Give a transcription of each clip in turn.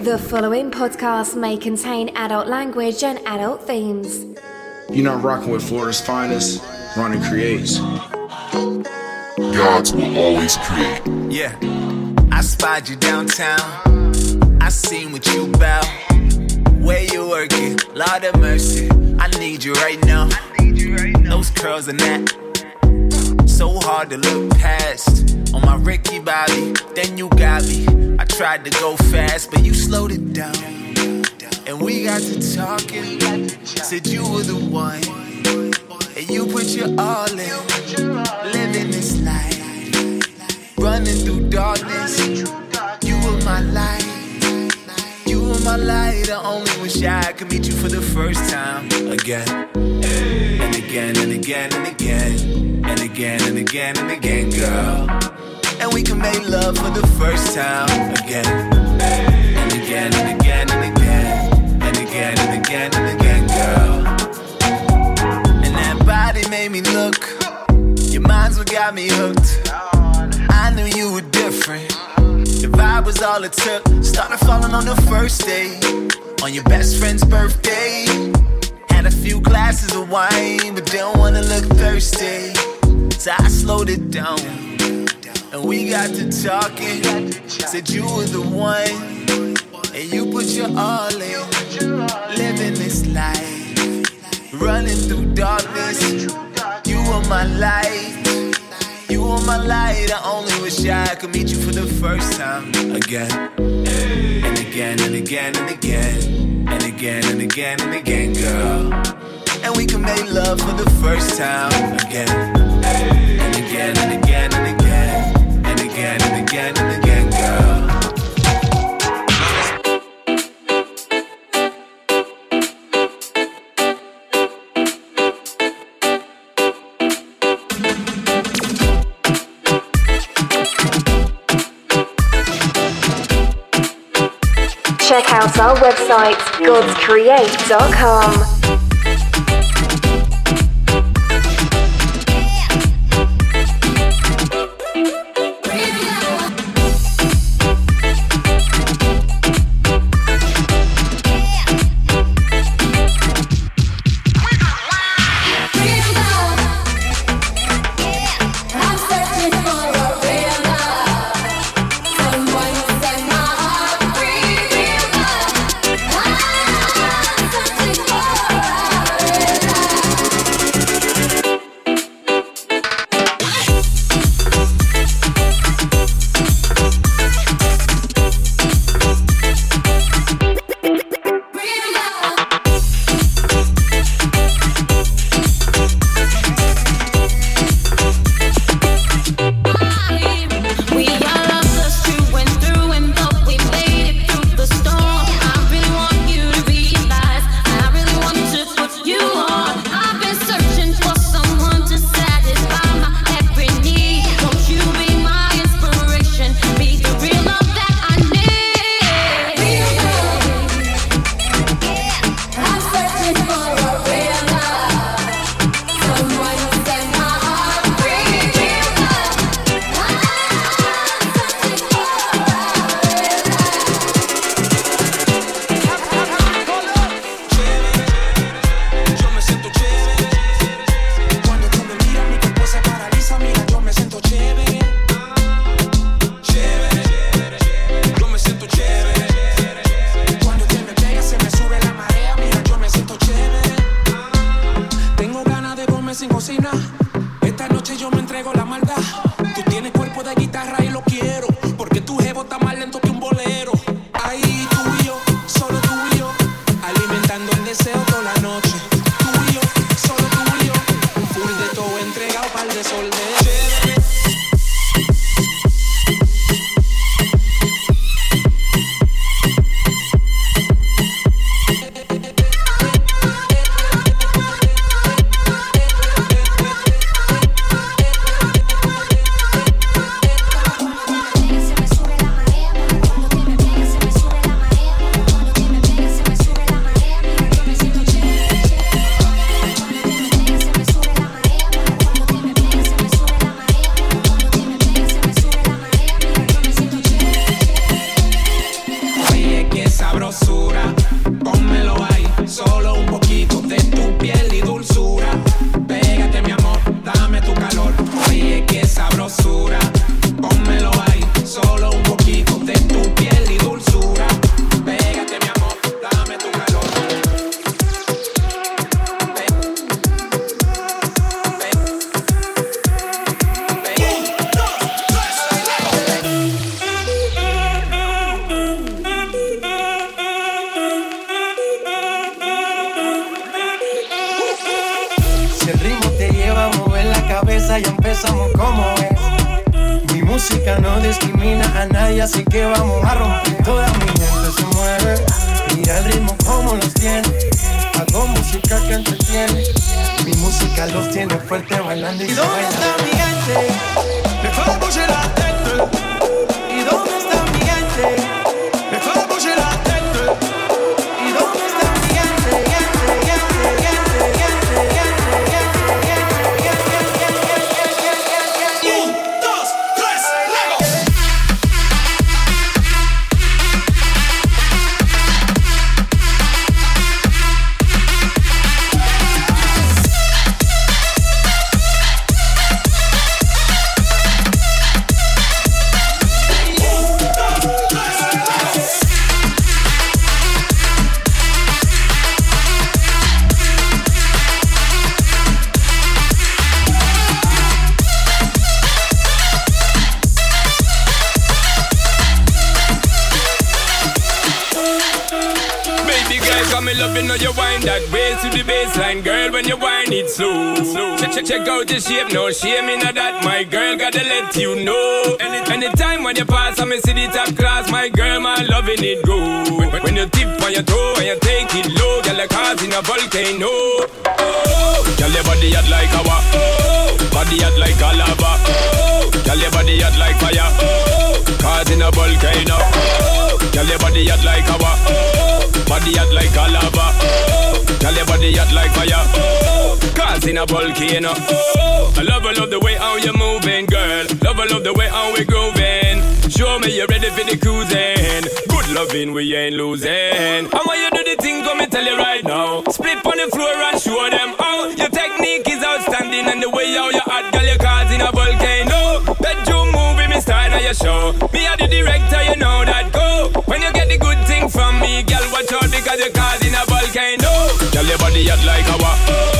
The following podcast may contain adult language and adult themes. You're not rocking with Florida's finest. Ronnie creates. Gods will always create. Yeah, I spied you downtown. I seen what you bout. Where you working? Lord of mercy. I need you right now. Those curls and that. So hard to look past. On my Ricky Bobby, then you got me. Tried to go fast, but you slowed it down. And we got to talking. Said you were the one. And you put your all in. Living this life. Running through darkness. You were my light. You were my light. I only wish I could meet you for the first time again. And again and again and again. And again and again and again, girl. And we can make love for the first time again. And again and again and again. And again and again and again, girl. And that body made me look. Your mind's what got me hooked. I knew you were different. The vibe was all it took. Started falling on the first day. On your best friend's birthday. Had a few glasses of wine, but didn't wanna look thirsty. So I slowed it down. And we got to talking. Said you were the one. And you put your all in. Living this life. Running through darkness. You were my light. You were my light. I only wish I could meet you for the first time again. And again and again and again. And again and again and again, girl. And we can make love for the first time again. And again and again and again. Again and again and again, girl. Check out our website, godscreate.com. Check, out the shape, no shame in that. My girl, gotta let you know. Any, anytime when you pass, I me see the top class. My girl, my loving it go. When, when, you tip on your toe and you take it low, girl, like cars in a volcano. Oh, girl, your body hot like our oh, body hot like a lava. Oh, girl, your body hot like fire. Oh, cars in a volcano. Oh, girl, your body hot like our oh, body hot like a lava. Oh, In a volcano. Oh, I love, I love the way how you're moving, girl. Love, I love the way how we're grooving. Show me you're ready for the cruising. Good loving, we ain't losing. I want you do the thing, come me tell you right now. Split on the floor and show them how your technique is outstanding and the way how you hot, girl, your cars in a volcano. Bedroom movie, me style of your show. Me are the director, you know that go. When you get the good thing from me, girl, watch out because your cars in a volcano. Girl, your body hot like our oh,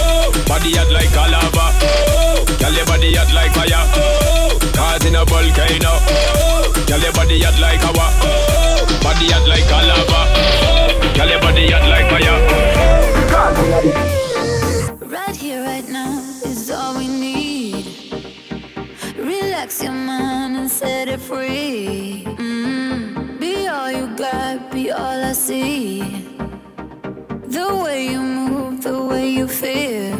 body hot like a lava. Oh, girl, your body hot like fire. Cars in a volcano. Oh, girl, your body hot like oh, body hot like a lava. Oh, girl, your body hot like fire. Right here, right now is all we need. Relax your mind and set it free. Mm. Be all you got, be all I see. The way you move, the way you feel.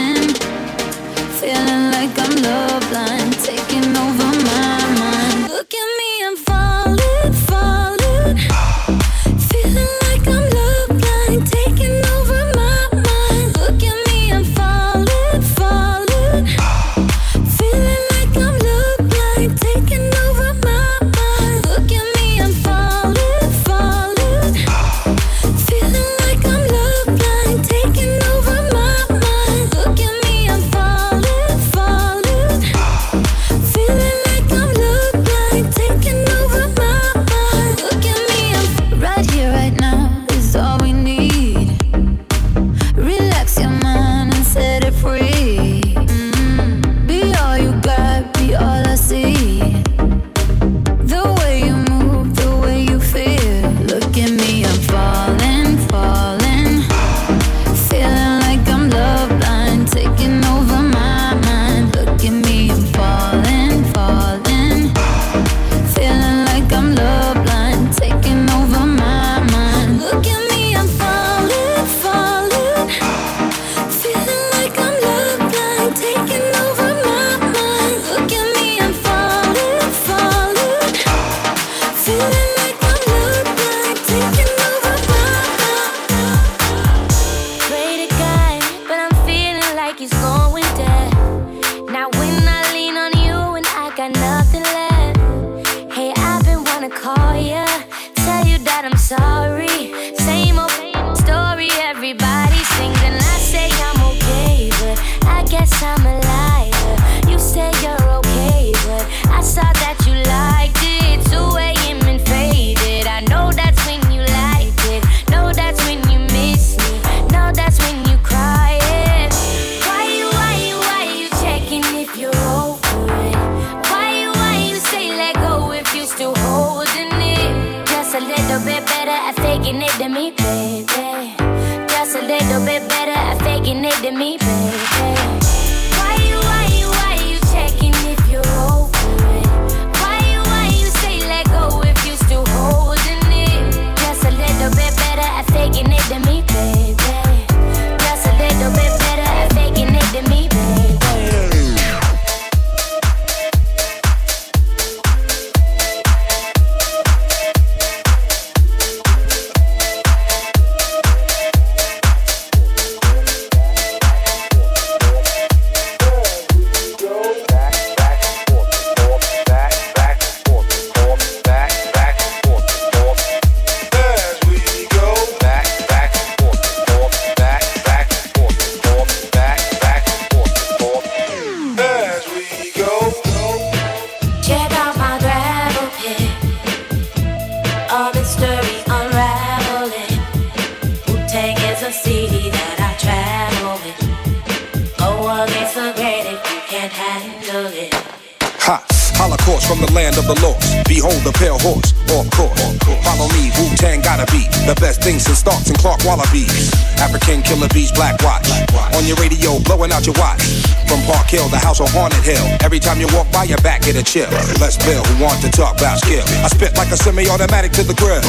Let's build who want to talk about skill. I spit like a semi-automatic to the grill.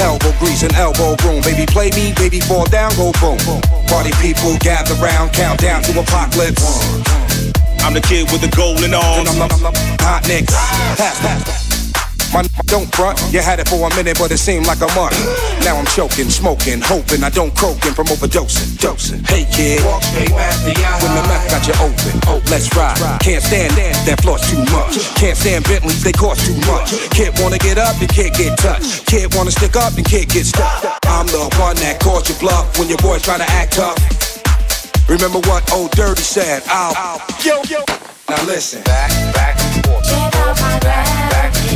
Elbow grease and elbow room. Baby, play me, baby, fall down, go boom. Party people gather round, Countdown to apocalypse. I'm the kid with the golden arms. And I'm, I'm, I'm, hot nicks. Pass, pass, pass. My don't front. You had it for a minute, but it seemed like a month. Now I'm choking, smoking, hoping I don't croaking from overdosing. Dosing. Hey kid, walk straight the y'all. When the mouth got you open, oh let's ride. Can't stand that, that floor's too much. Can't stand Bentleys, they cost too much. Kid wanna get up, and kid get touched. Kid wanna stick up, and kid get stuck. I'm the one that caused your bluff when your boys try to act tough. Remember what old Dirty said. I'll, I'll yo, yo. Now listen. Back, back, forth, back, back. back.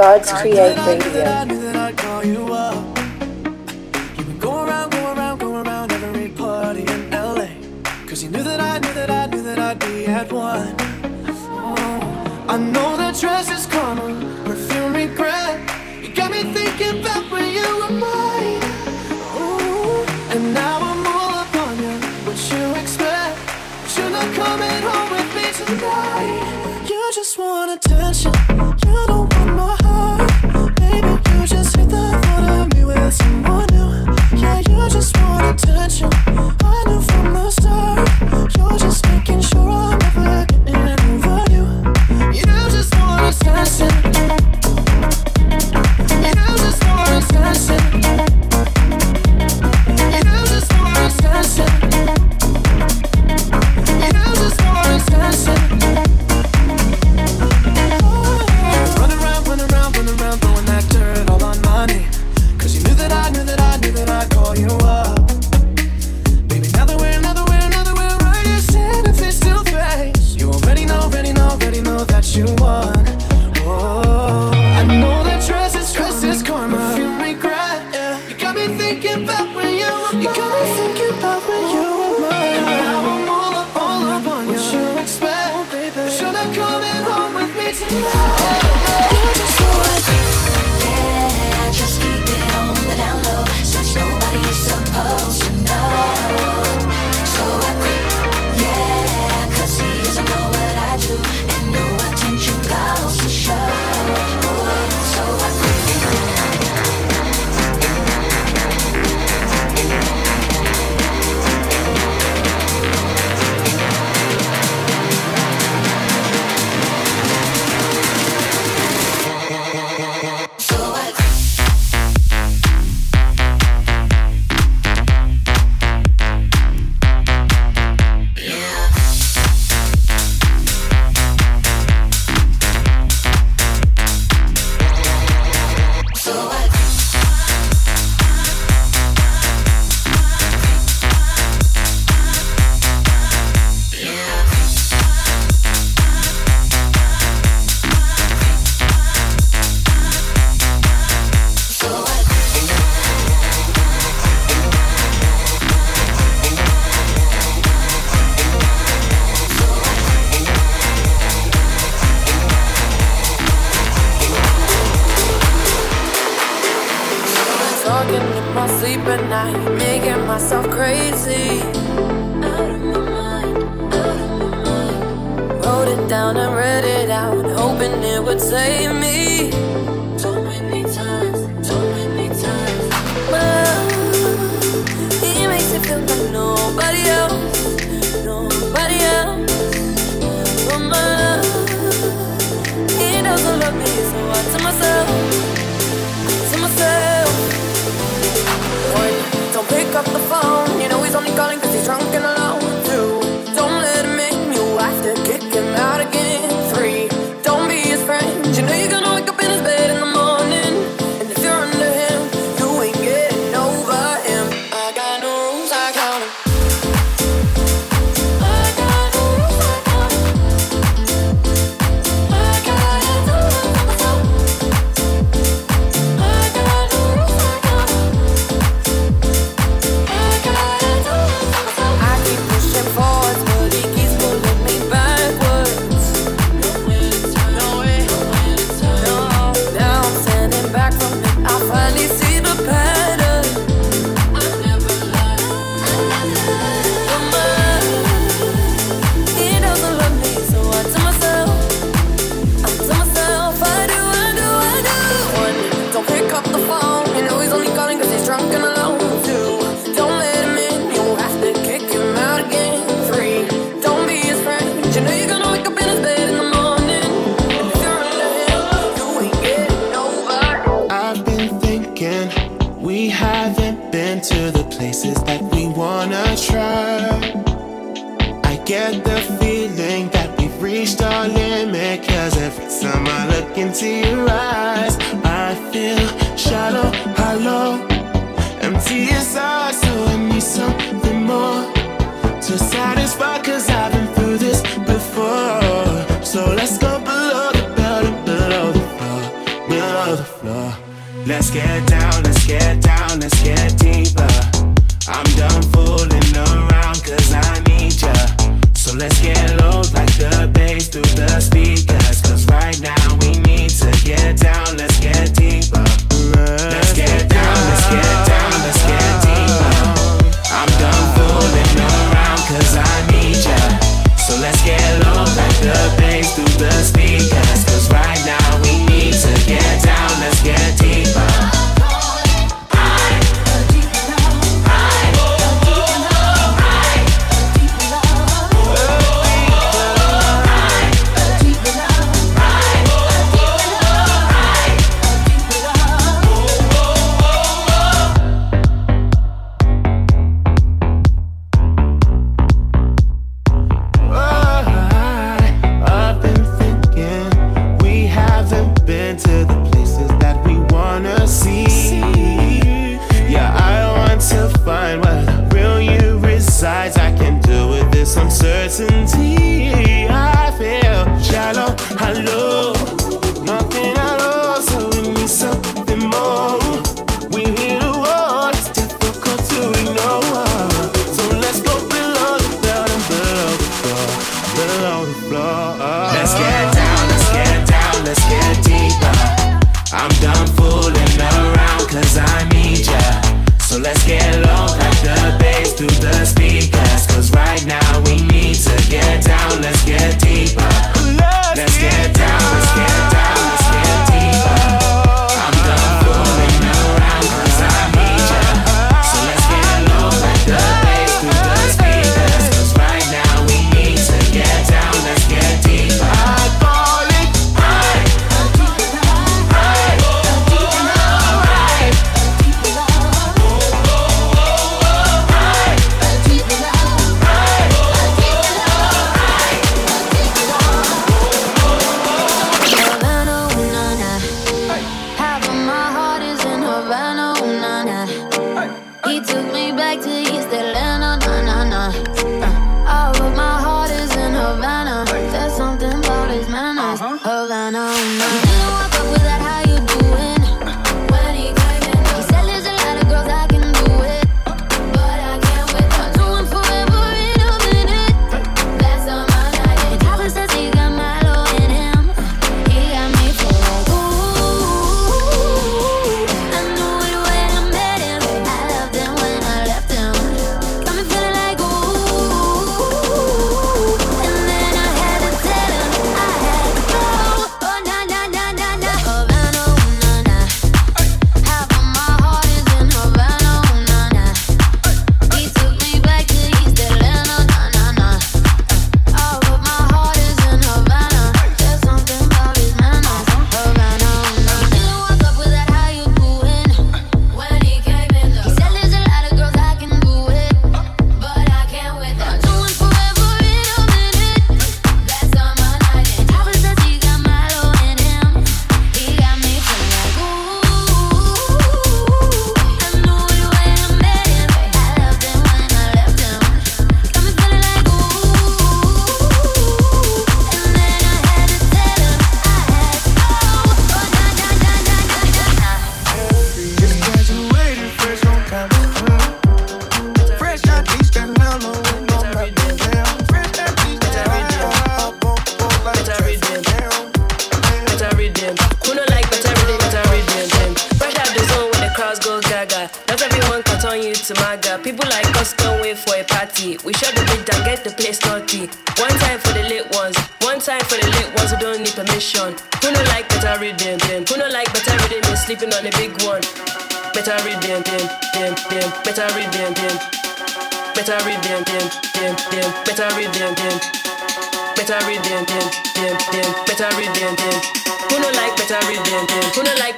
God's Create Radio. Cause you knew that I knew that I knew that I'd be at one. Oh. I know that dress is night, making myself crazy. Let's get down, let's get down, let's get deeper. uncertainty. I feel shallow. I love.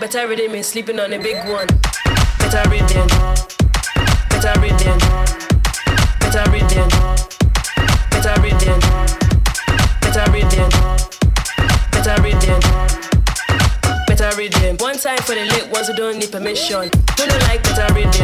better rhythm is sleeping on a big one. Better rhythm. Better rhythm. Better rhythm. Better rhythm. Better rhythm. Better rhythm. Better rhythm. One time for the lit ones who don't need permission. Who don't like better rhythm?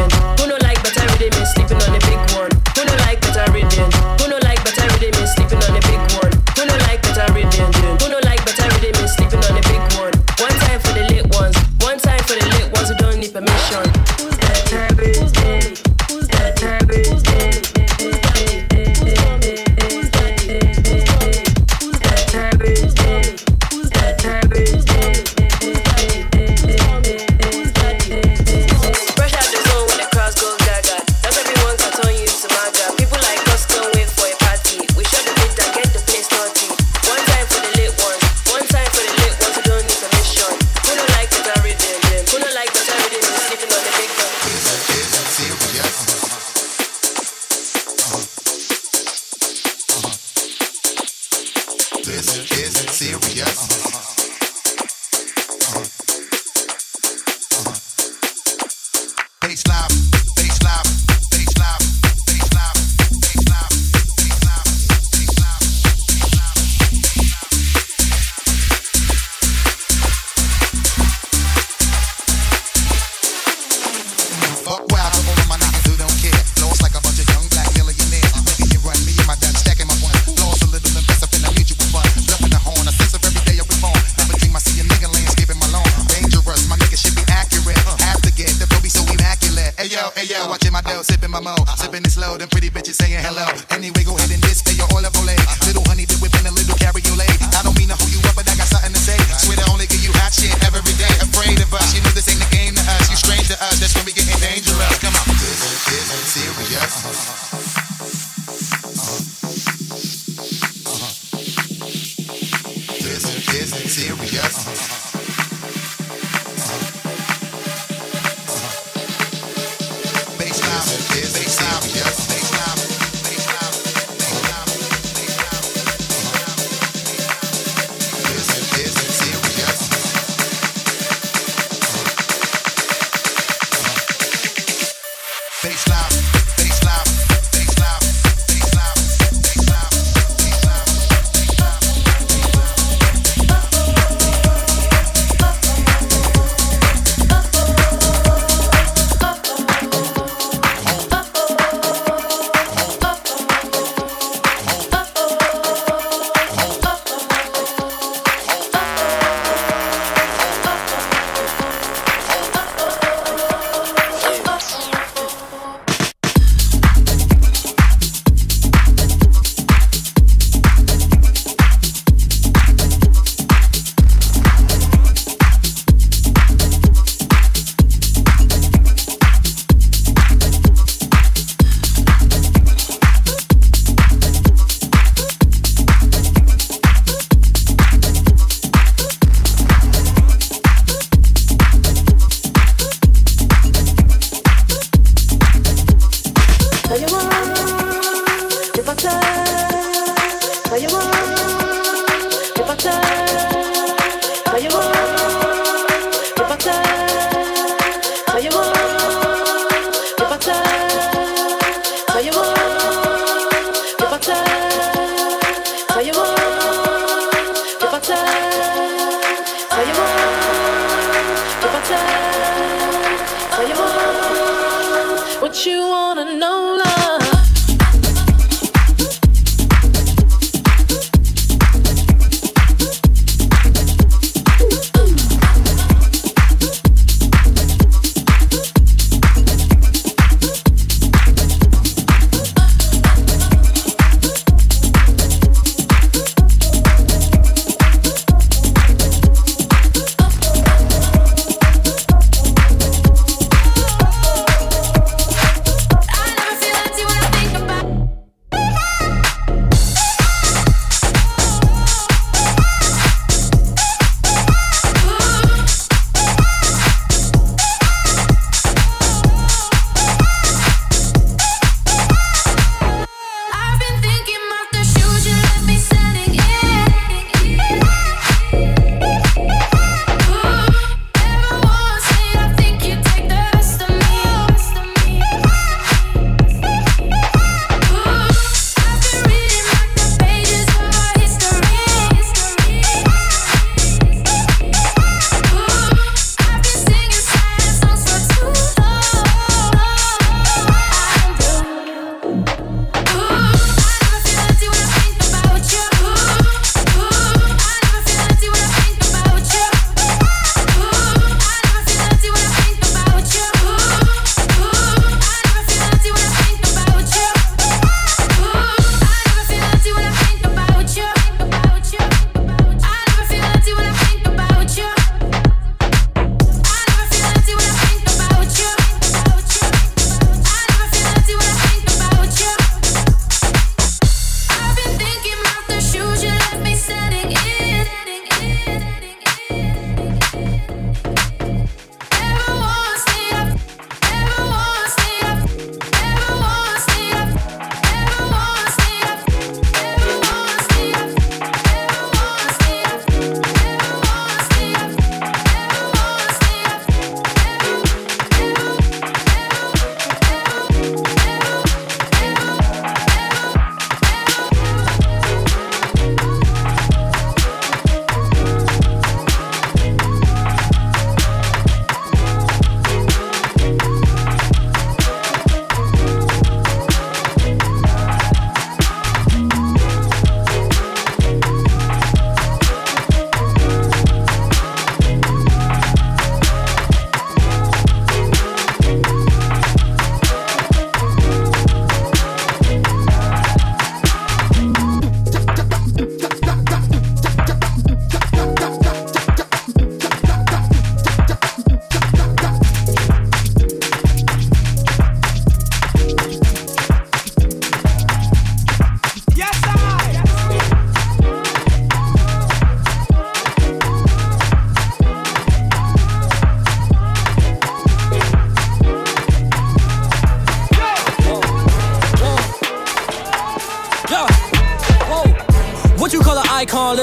What you wanna know, love?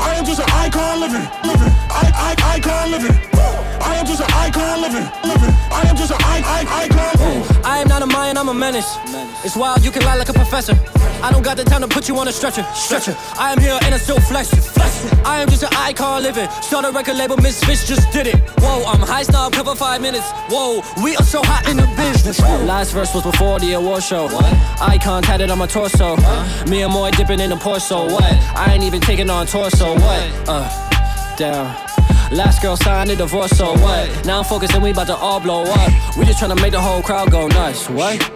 I am just an icon living, living, I, I, icon living. I am just an icon living, living. I am just an I, I, icon. I am not a Mayan, I'm a menace. It's wild, you can lie like a professor. I don't got the time to put you on a stretcher, stretcher. I am here and I still flex, flex. I am just an icon living. Start a record label, Misfits just did it. Whoa, I'm high snob, cover five minutes. Whoa, we are so hot in the business. Last verse was before the award show. What? Icon tatted on my torso. Me and Moy dipping in the pour, so what? I ain't even taking on torso, what? Uh, down. Last girl signed a divorce, so what? Now I'm focused and we about to all blow up. We just tryna make the whole crowd go nuts. What?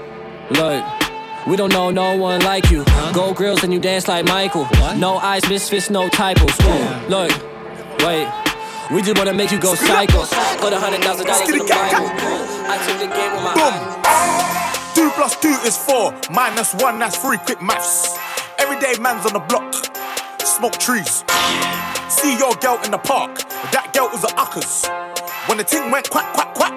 Look. We don't know no one like you. Gold grills and you dance like Michael. No eyes, misfits, no typos. Ooh, look, wait. We just wanna make you go psycho. Put a hundred thousand dollars in the Bible. I took the game with my eyes. Two plus two is four, minus one, that's three. Quick maths. Everyday man's on the block, smoke trees. See your girl in the park, that girl was a uckers. When the ting went quack, quack, quack,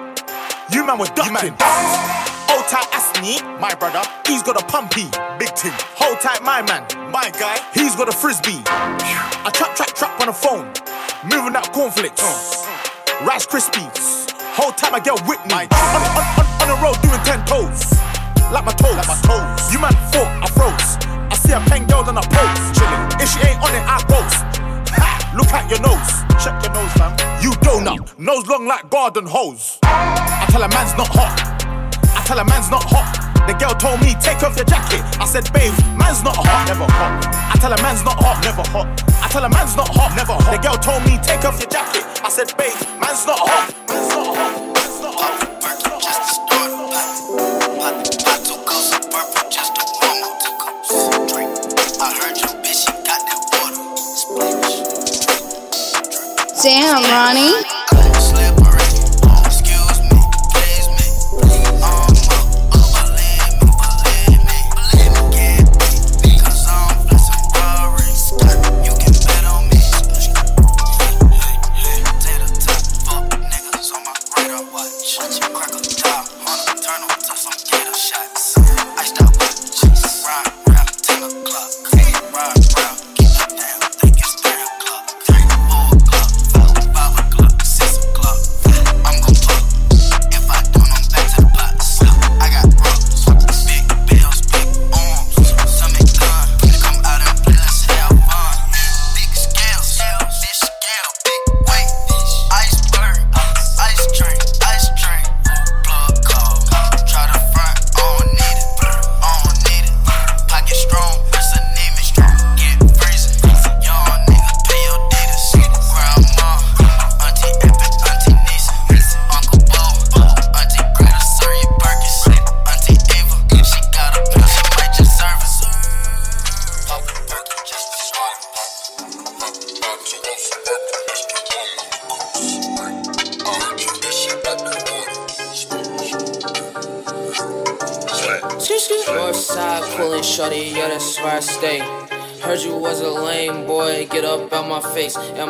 you man were ducking. Hold tight, My brother, he's got a pumpy, big ting. Hold tight, my man, my guy, he's got a frisbee. I trap, trap, trap on the phone, moving out cornflakes, Rice Krispies. Hold tight, my girl Whitney. On, on, on, on the road doing ten toes, like my toes. Like my toes. You man thought I froze. I see a pen girl on a pose, chilling. If she ain't on it, I roast. Look at your nose. Check your nose, man. You donut, nose long like garden hose. I tell a man's not hot. I tell a man's not hot. The girl told me, take off your jacket. I said, babe, man's not hot. Never hot. I tell a man's not hot. Never hot. I tell a man's not hot. Never hot. The girl told me, take off your jacket. I said, babe, man's not hot. Man's not hot. Man's not hot. I heard your bishop got that bottle. Split Damn, Ronnie.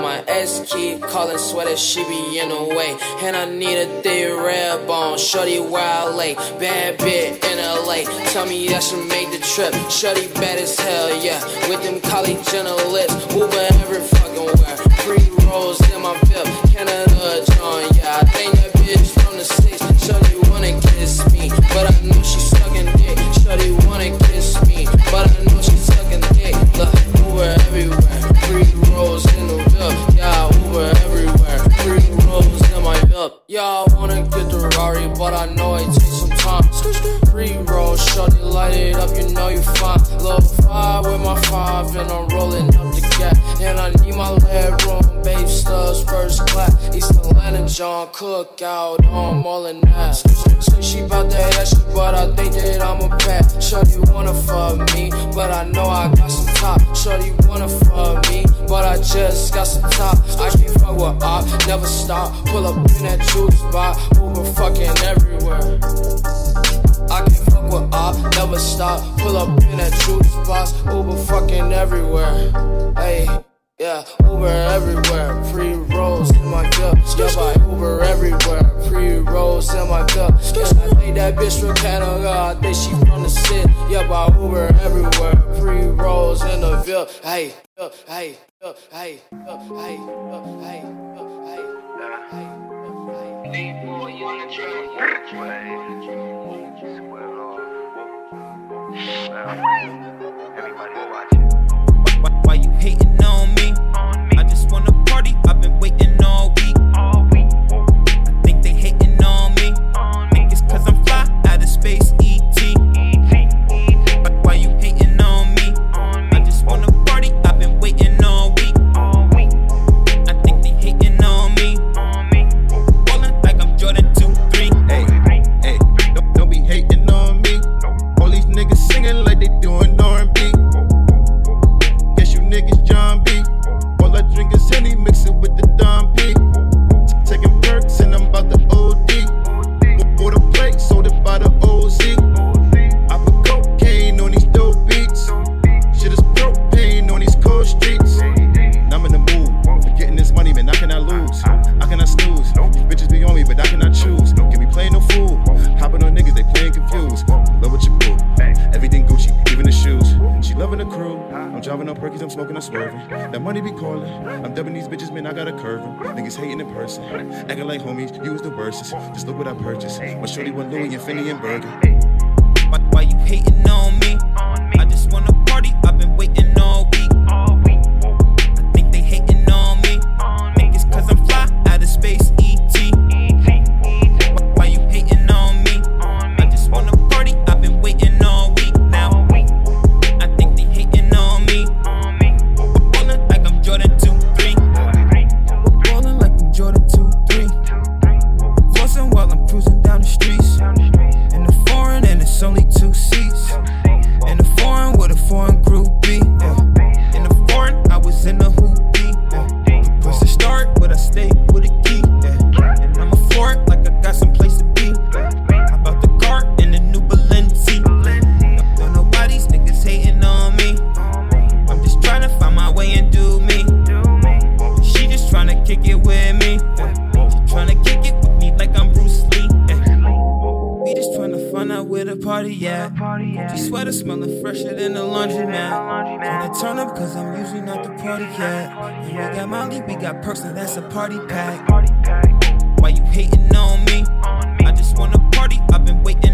My ex keep calling, sweater, she be in the way. And I need a thick red bone, shorty where I lay. Bad bit in LA, tell me that she made the trip. Shorty bad as hell, yeah. With them Kylie Jenner lips, moving every fucking where. Three rolls in my VIP, Canada John, yeah. I think that bitch from the States, shorty wanna kiss me. But I know she sucking dick, shorty wanna kiss me. But I yeah, I wanna get the Rari, but I know it takes some time. Three rolls, shorty light it up, you know you fine. Low five with my five, and I'm rolling up the gap. And I need my leg room, babe studs, first class. East Atlanta, John Cook out on all in that. So she bout that extra, but I think that I'm a pet. Shorty wanna fuck me, but I know I got some top. Shorty wanna fuck me, but I just got some top. I can fuck with op, never stop. Pull up in that juice spot, Uber fucking everywhere. I can fuck with op, never stop. Pull up in that juice box, Uber fucking everywhere. Hey, yeah, Uber everywhere. Pre rolls in my cup, yeah, by Uber everywhere. Pre rolls in my cup. Yeah, I think that bitch from Canada, I think she from the city. Yeah, by Uber everywhere. Pre rolls in the Ville. Hey, uh, hey, uh, hey, uh, hey, uh, hey, uh, hey, uh, hey. Why, why you hating on me? I just wanna party. I've been waiting up perkies, I'm smoking, I'm swerving. That money be calling. I'm dubbing these bitches, man. I got a curve 'em. Niggas hating in person. Acting like homies, you was the worstest. Just look what I purchased. My shorty went Louis and Fendi and Burger. Why, why you hating on me? turn up cause I'm usually not the party cat. And we got Molly, we got perks, and that's a party pack. Why you hating on me? I just wanna party, I've been waiting.